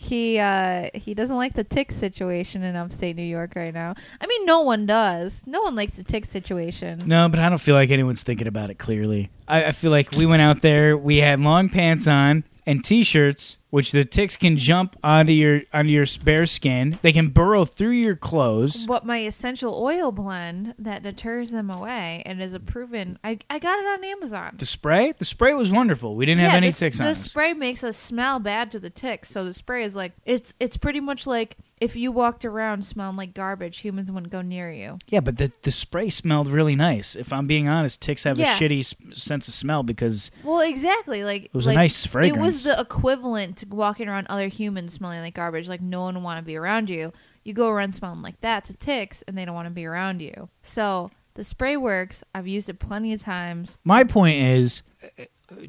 he uh he doesn't like the tick situation in upstate New York right now. I mean, no one does. No one likes the tick situation. No, but I don't feel like anyone's thinking about it clearly. I, I feel like we went out there, we had long pants on and t-shirts, which the ticks can jump onto your onto your bare skin. They can burrow through your clothes. But my essential oil blend that deters them away and is a proven. I I got it on Amazon. The spray, the spray was wonderful. We didn't have any the, ticks the on us. spray makes us smell bad to the ticks, so the spray is like it's it's pretty much like if you walked around smelling like garbage, humans wouldn't go near you. Yeah, but the the spray smelled really nice. If I'm being honest, ticks have Yeah. a shitty s- sense of smell because Well, exactly. Like it was a nice It fragrance. was the equivalent to walking around other humans smelling like garbage. Like no one would want to be around you. You go around smelling like that to ticks, and they don't want to be around you. So the spray works. I've used it plenty of times. My point is, uh,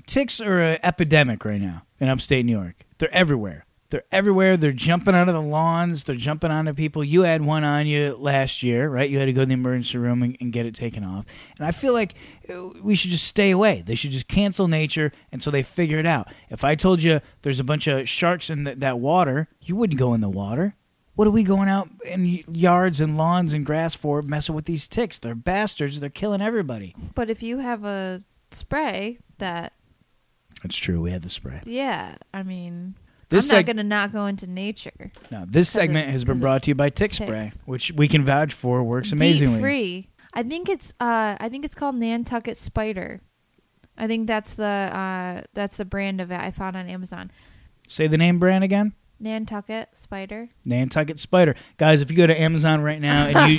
ticks are an epidemic right now in upstate New York. They're everywhere. They're everywhere. They're jumping out of the lawns. They're jumping onto people. You had one on you last year, right? You had to go to the emergency room and, and get it taken off. And I feel like uh, we should just stay away. They should just cancel nature until they figure it out. If I told you there's a bunch of sharks in th- that water, you wouldn't go in the water. What are we going out in yards and lawns and grass for, messing with these ticks? They're bastards. They're killing everybody. But if you have a spray that, That's true. We had the spray. yeah, I mean, This I'm not seg- gonna not go into nature. No, this 'Cause of- segment has been brought to you by Tick ticks. Spray, which we can vouch for works amazingly. Deep free. I think it's uh I think it's called Nantucket Spider. I think that's the uh that's the brand of it I found on Amazon. Say the name brand again. Nantucket Spider. Nantucket Spider. Guys, if you go to Amazon right now and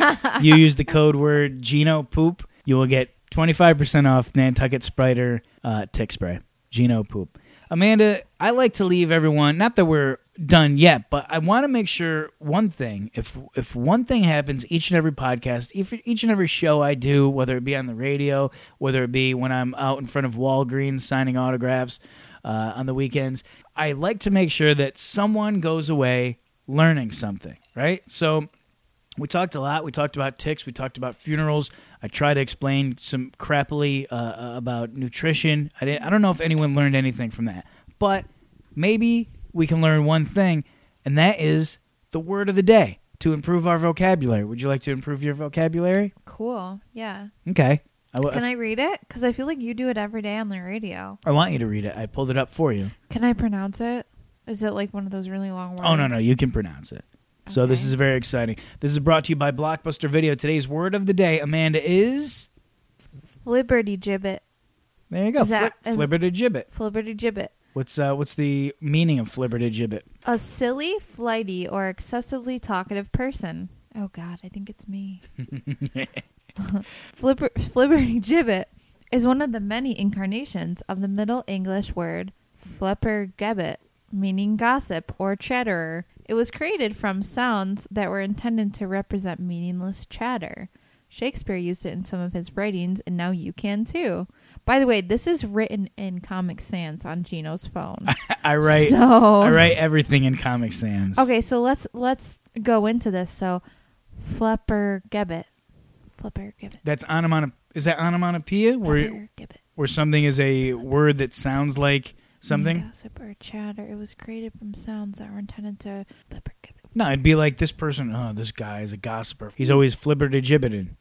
you [laughs] you use the code word Geno Poop, you will get 25% off Nantucket Spider uh, tick spray. Geno Poop. Amanda, I like to leave everyone, not that we're done yet, but I want to make sure one thing, if if one thing happens each and every podcast, if each and every show I do, whether it be on the radio, whether it be when I'm out in front of Walgreens signing autographs uh, on the weekends, I like to make sure that someone goes away learning something, right? So we talked a lot. We talked about ticks. We talked about funerals. I tried to explain some crappily uh, uh, about nutrition. I didn't. I don't know if anyone learned anything from that, but maybe we can learn one thing, and that is the word of the day to improve our vocabulary. Would you like to improve your vocabulary? Cool. Yeah. Okay. I, w- Can I read it? Because I feel like you do it every day on the radio. I want you to read it. I pulled it up for you. Can I pronounce it? Is it like one of those really long words? Oh no, no, you can pronounce it. So this is very exciting. This is brought to you by Blockbuster Video. Today's word of the day, Amanda, is Liberty gibbet. there you go. Is that- gibbet. Gibbet. What's uh, what's the meaning of flibber to gibbet? A silly, flighty, or excessively talkative person. Oh God, I think it's me. [laughs] Flipper, flibberty gibbet is one of the many incarnations of the Middle English word flippergebbet, meaning gossip or chatterer. It was created from sounds that were intended to represent meaningless chatter. Shakespeare used it in some of his writings, and now you can too. By the way, this is written in Comic Sans on Geno's phone. [laughs] I write So I write everything in Comic Sans. Okay, so let's let's go into this. So, flipper gibbet, flipper gibbet, That's onomatopoeia. Is that onomatopoeia where flipper gibbet. where something is a word that sounds like something? Gossip or chatter. It was created from sounds that were intended to. No, it'd be like this person. Oh, this guy is a gossiper. He's always flibber to gibbeting,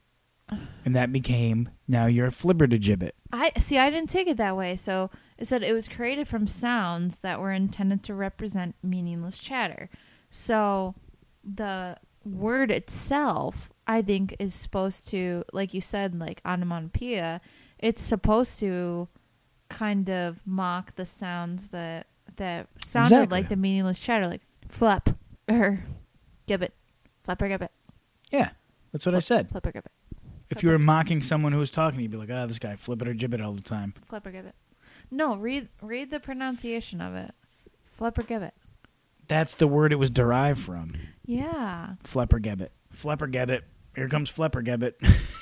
[sighs] and that became now you're a flibbertigibbet. I see. I didn't take it that way. So it said it was created from sounds that were intended to represent meaningless chatter. So the word itself, I think, is supposed to, like you said, like onomatopoeia. It's supposed to kind of mock the sounds that that sounded Exactly. like the meaningless chatter, like flap or gibbet, flapper gibbet, Yeah, that's what I said. flapper gibbet, If you were mocking someone who was talking, you'd be like, "Ah, this guy flip it or gibbet all the time." flapper gibbet. No, read read the pronunciation of it. Flapper gibbet. That's the word it was derived from. Yeah. Flippergebbet. Flippergebbet. Here comes Flippergebbet. [laughs]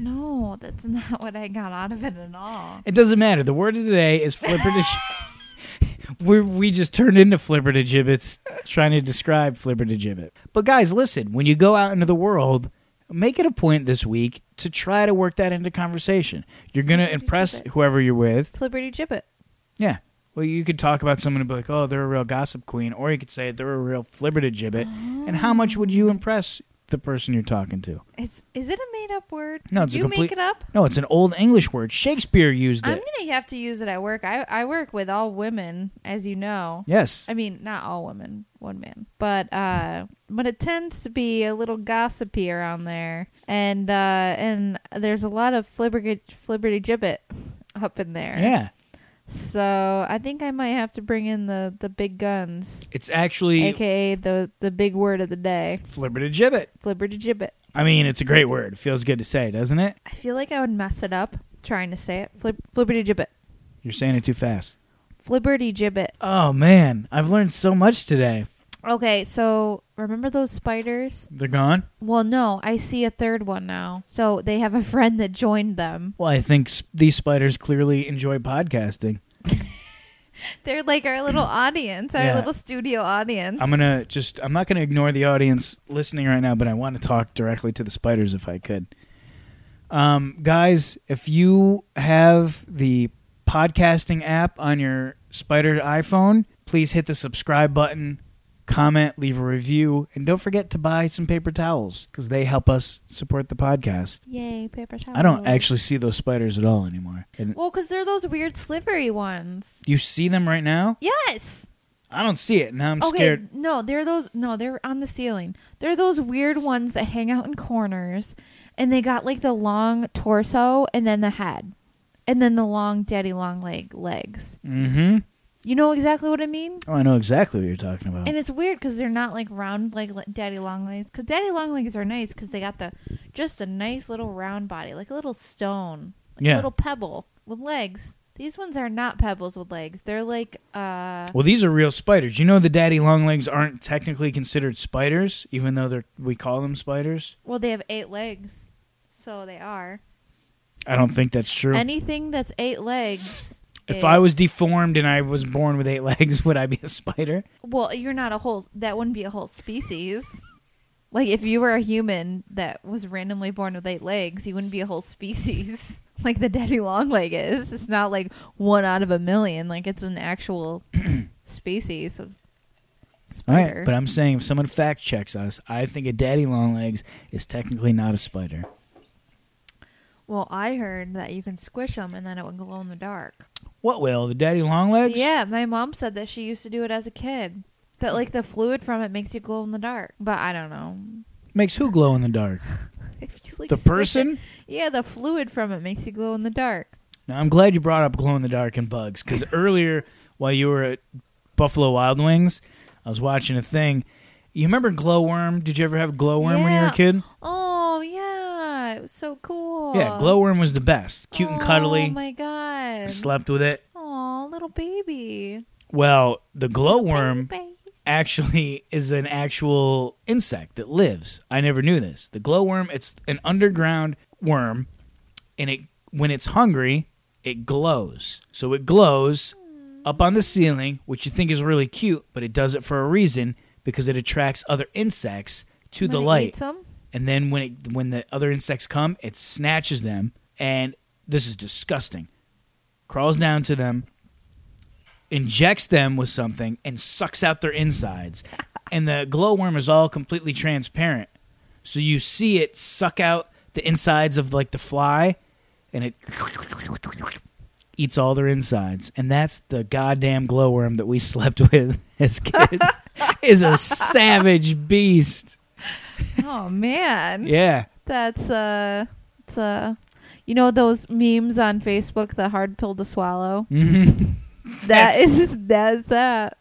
No, that's [laughs] not what I got out of it at all. it doesn't matter. The word of the day is flipper to. [laughs] we we just turned into flipper to gibbets trying to describe flipper to gibbet. But guys, listen. When you go out into the world, make it a point this week to try to work that into conversation. You're gonna impress gibbet. whoever you're with. Flipperty gibbet. Yeah. Well, you could talk about someone and be like, "Oh, they're a real gossip queen," or you could say they're a real flibbertigibbet. And how much would you impress the person you're talking to? It's is it a made up word? No, Did it's a you complete- make it up? No, it's an old English word. Shakespeare used it. I'm it. gonna have to use it at work. I I work with all women, as you know. Yes. I mean, not all women, one man, but uh, but it tends to be a little gossipy around there, and uh, and there's a lot of flibberty flibberty gibbet up in there. yeah. So I think I might have to bring in the the big guns, It's actually aka the the big word of the day, flibbertigibbet. flibberty gibbet. I mean, it's a great word. It feels good to say, doesn't it? I feel like I would mess it up trying to say it. Flib- flibberty gibbet, You're saying it too fast. flibberty gibbet. Oh man, I've learned so much today. Okay, so remember those spiders? They're gone. Well, no, I see a third one now. So they have a [laughs] friend that joined them. Well, I think s- these spiders clearly enjoy podcasting. [laughs] They're like our little [clears throat] audience, our Yeah. little studio audience. I'm gonna just I'm not gonna ignore the audience listening right now, but I want to talk directly to the spiders if I could. Um, guys, if you have the podcasting app on your Spider iPhone, please hit the subscribe button, comment, leave a review, and don't forget to buy some paper towels because they help us support the podcast. Yay, paper towels! I don't actually see those spiders at all anymore. And Well, because they're those weird slivery ones. you see them right now? Yes. I don't see it. Now I'm okay. scared. No, they're those. No, they're on the ceiling. They're those weird ones that hang out in corners, and they got like the long torso and then the head, and then the long daddy long leg legs. Mm-hmm. You know exactly what I mean. Oh, I know exactly what you're talking about. And it's weird because they're not like round like li- daddy long legs. Because daddy long legs are nice because they got the just a nice little round body, like a little stone, like Yeah. a little pebble with legs. These ones are not pebbles with legs. They're like uh Well, these are real spiders. You know the daddy long legs aren't technically considered spiders, even though they're we call them spiders. well, they have eight legs, so they are. I don't think that's true. Anything that's eight legs. If I was deformed and I was born with eight [laughs] legs, would I be a spider? well, you're not a whole. That wouldn't be a whole species. Like if you were a human that was randomly born with eight legs, you wouldn't be a whole species. [laughs] Like the daddy long leg is. It's not like one out of a million. Like it's an actual [clears throat] species of spider. right, but I'm saying if someone fact checks us, I think a daddy longlegs is technically not a spider. Well, I heard that you can squish them and then it would glow in the dark. What will the daddy longlegs? Yeah, my mom said that she used to do it as a kid. That like the fluid from it makes you glow in the dark. But I don't know. makes who glow in the dark? [laughs] If you like the squish it- person. Yeah, the fluid from it makes you glow in the dark. Now, I'm glad you brought up glow in the dark and bugs because [laughs] earlier, while you were at Buffalo Wild Wings, I was watching a thing. You remember glowworm? Did you ever have glowworm when you were a Yeah. kid? Oh it was so cool. Yeah, glowworm was the best. Cute and cuddly. Oh my god. Slept with it. Oh, little baby. Well, the glowworm Baby. actually is an actual insect that lives. I never knew this. The glowworm, it's an underground worm, and it when it's hungry, it glows. So it glows up on the ceiling, which you think is really cute, but it does it for a reason because it attracts other insects to the When it light. eats 'em? And then when it when the other insects come, it snatches them, and this is disgusting. Crawls down to them, injects them with something, and sucks out their insides. and the glowworm is all completely transparent, so you see it suck out the insides of like the fly, and it [laughs] eats all their insides. And that's the goddamn glowworm that we [laughs] slept with as kids. is a savage beast. Oh man. Yeah. That's uh it's uh you know those memes on Facebook, the hard pill to swallow? [laughs] hmm That That's- is that's that.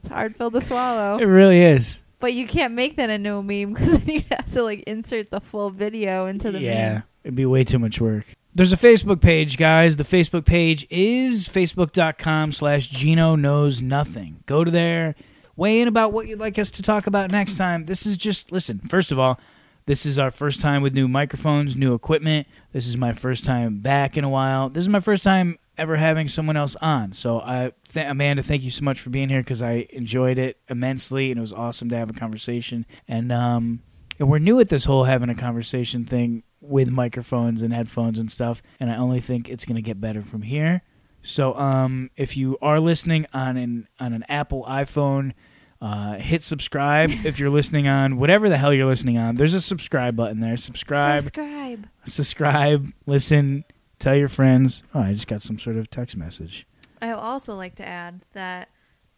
It's hard pill to swallow. It really is. But you can't make that into a meme because then you have to like insert the full video into the yeah, meme. it'd be way too much work. There's a Facebook page, guys. The Facebook page is facebook.com slash Geno Knows Nothing. Go to there, weigh in about what you'd like us to talk about next time. This is just, listen, first of all, this is our first time with new microphones, new equipment. This is my first time back in a while. This is my first time ever having someone else on. So, I, th- Amanda, thank you so much for being here because I enjoyed it immensely and it was awesome to have a conversation. And, um, and we're new at this whole having a conversation thing with microphones and headphones and stuff. And I only think it's going to get better from here. So um, if you are listening on an on an Apple iPhone, uh, hit subscribe. [laughs] if you're listening on whatever the hell you're listening on, there's a subscribe button there. Subscribe, Subscribe. subscribe, listen, tell your friends. Oh, I just got some sort of text message. I also like to add that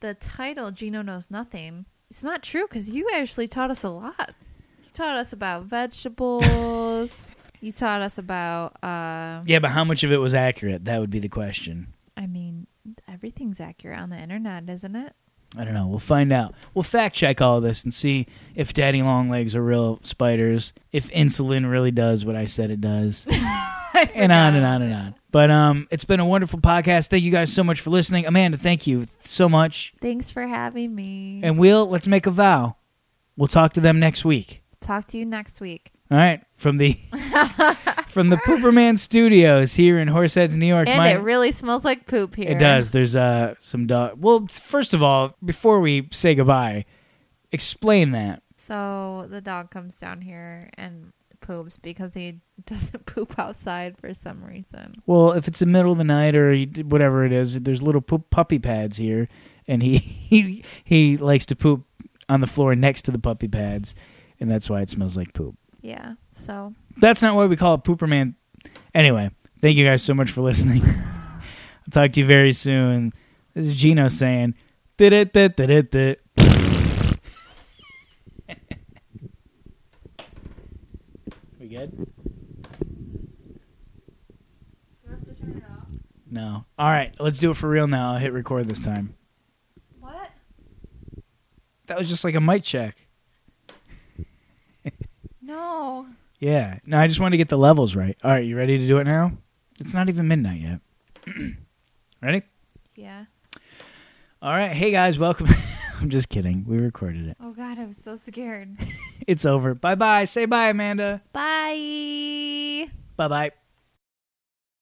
the title Geno knows nothing. It's not true because you actually taught us a lot. You taught us about vegetables. [laughs] you taught us about. Uh, Yeah, but how much of it was accurate? That would be the question. I mean, everything's accurate on the internet, isn't it? I don't know. We'll find out. We'll fact check all this and see if daddy long legs are real spiders, if insulin really does what I said it does, [laughs] and on and on and on. But um, it's been a wonderful podcast. Thank you guys so much for listening. Amanda, thank you so much. Thanks for having me. And we'll let's make a vow. We'll talk to them next week. Talk to you next week. All right, from the [laughs] from the Pooperman Studios here in Horseheads, New York. And My- it really smells like poop here. It does. There's uh some dog. Well, first of all, before we say goodbye, explain that. So the dog comes down here and poops because he [laughs] doesn't poop outside for some reason. Well, if it's the middle of the night or he, whatever it is, there's little poop puppy pads here, and he [laughs] he he likes to poop on the floor next to the puppy pads, and that's why it smells like poop. Yeah. So That's not why we call it Pooper Man. Anyway, thank you guys so much for listening. [laughs] I'll talk to you very soon. This is Geno saying, did it, did it, did it. [laughs] We good? No. All right, let's do it for real now. I'll hit record this time. what? That was just like a mic check. No. Yeah. No, I just wanted to get the levels right. All right, you ready to do it now? It's not even midnight yet. [clears throat] ready? Yeah. All right. Hey guys, welcome. [laughs] I'm just kidding. We recorded it. Oh God, I was so scared. [laughs] It's over. Bye bye. Say bye, Amanda. Bye. Bye bye.